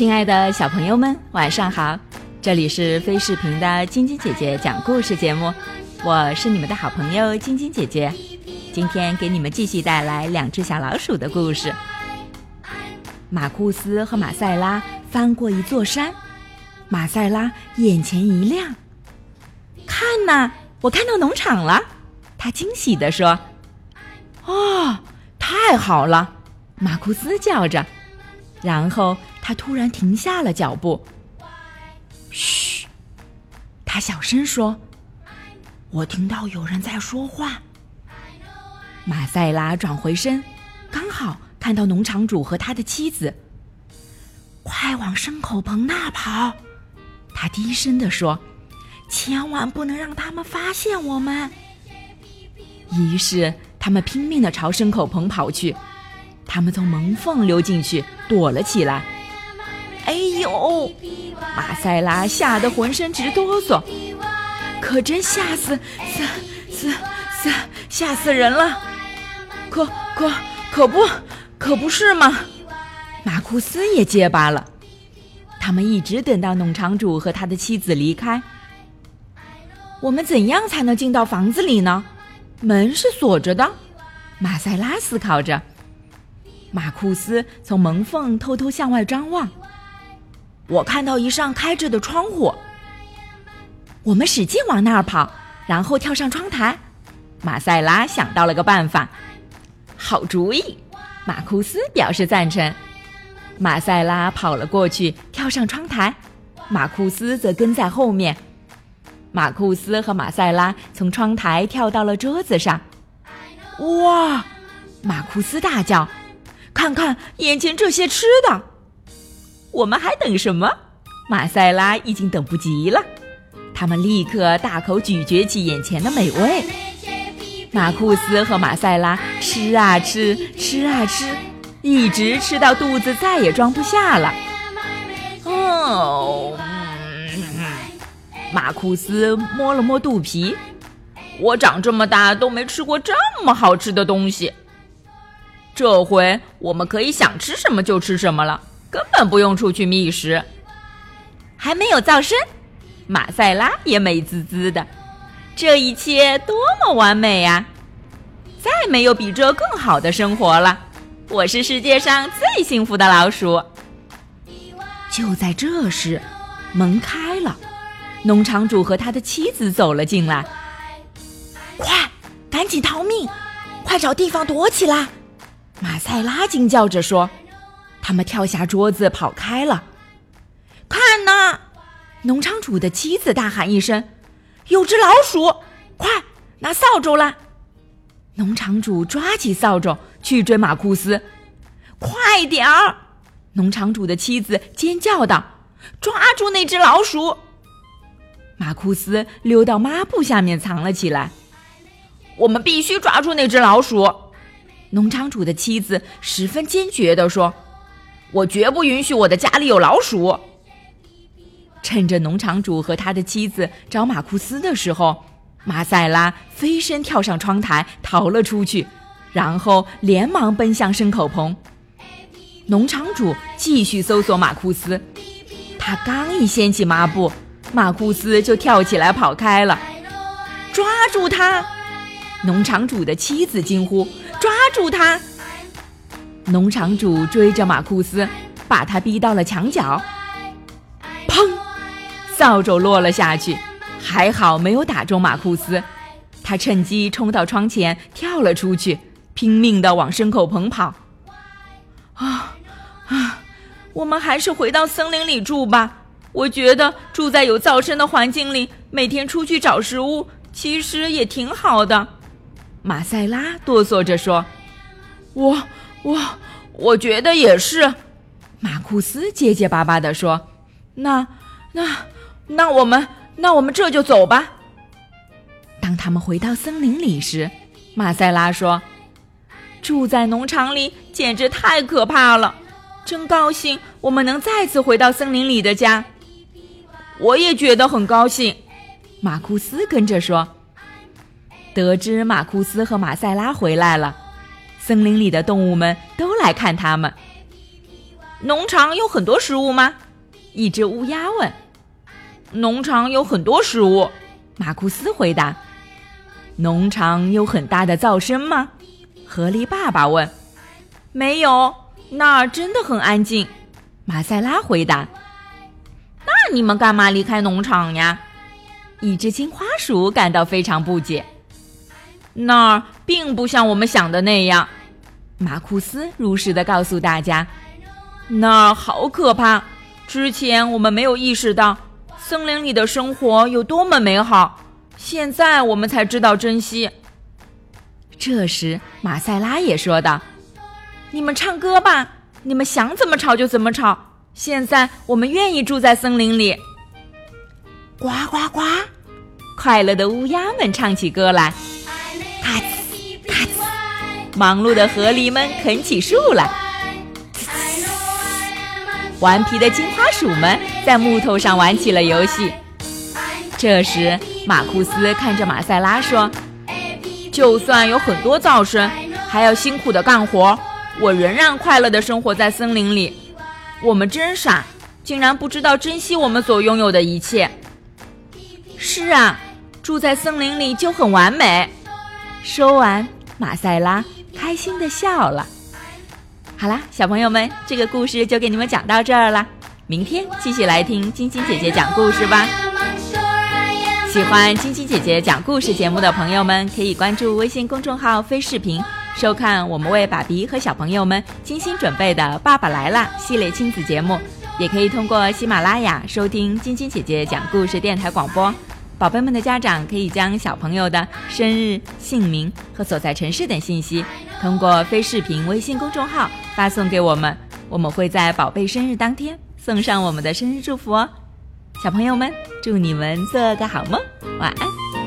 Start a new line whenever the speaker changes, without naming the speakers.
亲爱的小朋友们，晚上好！这里是飞视频的晶晶姐姐讲故事节目，我是你们的好朋友晶晶姐姐。今天给你们继续带来两只小老鼠的故事。马库斯和马赛拉翻过一座山，马赛拉眼前一亮，看呐，我看到农场了！他惊喜地说：“哦，太好了！”马库斯叫着，然后他突然停下了脚步。嘘，他小声说：“我听到有人在说话。”马赛拉转回身，刚好看到农场主和他的妻子。快往牲口棚那跑！他低声地说：“千万不能让他们发现我们。”于是他们拼命地朝牲口棚跑去。他们从门缝溜进去，躲了起来。有！马赛拉吓得浑身直哆嗦，可真吓死死死死吓死人了！可可可不可不是吗？马库斯也结巴了。他们一直等到农场主和他的妻子离开。我们怎样才能进到房子里呢？门是锁着的。马塞拉思考着。马库斯从门缝偷偷向外张望，我看到一扇开着的窗户。我们使劲往那儿跑，然后跳上窗台。马塞拉想到了个办法，好主意！马库斯表示赞成。马塞拉跑了过去，跳上窗台，马库斯则跟在后面。马库斯和马塞拉从窗台跳到了桌子上。哇！马库斯大叫。看看眼前这些吃的，我们还等什么？马塞拉已经等不及了，他们立刻大口咀嚼起眼前的美味。马库斯和马塞拉吃啊吃，吃啊吃，一直吃到肚子再也装不下了。哦，马库斯摸了摸肚皮，我长这么大都没吃过这么好吃的东西。这回我们可以想吃什么就吃什么了，根本不用出去觅食。还没有噪声，马赛拉也美滋滋的。这一切多么完美呀！再没有比这更好的生活了。我是世界上最幸福的老鼠。就在这时，门开了，农场主和他的妻子走了进来。快，赶紧逃命！快找地方躲起来！马赛拉惊叫着说：“他们跳下桌子跑开了。”看呐！农场主的妻子大喊一声：“有只老鼠！快拿扫帚来！”农场主抓起扫帚去追马库斯。快点儿！农场主的妻子尖叫道：“抓住那只老鼠！”马库斯溜到抹布下面藏了起来。我们必须抓住那只老鼠！农场主的妻子十分坚决地说：“我绝不允许我的家里有老鼠。”趁着农场主和他的妻子找马库斯的时候，马塞拉飞身跳上窗台逃了出去，然后连忙奔向牲口棚。农场主继续搜索马库斯，他刚一掀起抹布，马库斯就跳起来跑开了。抓住他！农场主的妻子惊呼。抓住他！农场主追着马库斯，把他逼到了墙角。砰！扫帚落了下去，还好没有打中马库斯。他趁机冲到窗前，跳了出去，拼命的往牲口棚跑。啊啊！我们还是回到森林里住吧。我觉得住在有噪声的环境里，每天出去找食物，其实也挺好的。马塞拉哆嗦着说：“我我我觉得也是。”马库斯结结巴巴地说：“那那那我们那我们这就走吧。”当他们回到森林里时，马塞拉说：“住在农场里简直太可怕了，真高兴我们能再次回到森林里的家。”我也觉得很高兴，马库斯跟着说。得知马库斯和马塞拉回来了，森林里的动物们都来看他们。农场有很多食物吗？一只乌鸦问。农场有很多食物，马库斯回答。农场有很大的噪声吗？河狸爸爸问。没有，那儿真的很安静。马塞拉回答。那你们干嘛离开农场呀？一只金花鼠感到非常不解。那儿并不像我们想的那样，马库斯如实的告诉大家。那好可怕！之前我们没有意识到森林里的生活有多么美好，现在我们才知道珍惜。这时，马塞拉也说道：“你们唱歌吧，你们想怎么吵就怎么吵。现在我们愿意住在森林里。”呱呱呱！快乐的乌鸦们唱起歌来，忙碌的河狸们啃起树来。顽皮的金花鼠们在木头上玩起了游戏。这时，马库斯看着马塞拉说：“就算有很多噪声，还要辛苦的干活，我仍然快乐的生活在森林里。我们真傻，竟然不知道珍惜我们所拥有的一切。”是啊，住在森林里就很完美。说完，马塞拉开心的笑了。好啦，小朋友们，这个故事就给你们讲到这儿了。明天继续来听晶晶姐姐讲故事吧。喜欢晶晶姐姐讲故事节目的朋友们，可以关注微信公众号“飞视频”，收看我们为爸比和小朋友们精心准备的《爸爸来了》系列亲子节目。也可以通过喜马拉雅收听晶晶姐姐讲故事电台广播。宝贝们的家长可以将小朋友的生日、姓名和所在城市等信息，通过非视频微信公众号发送给我们，我们会在宝贝生日当天送上我们的生日祝福哦。小朋友们，祝你们做个好梦，晚安。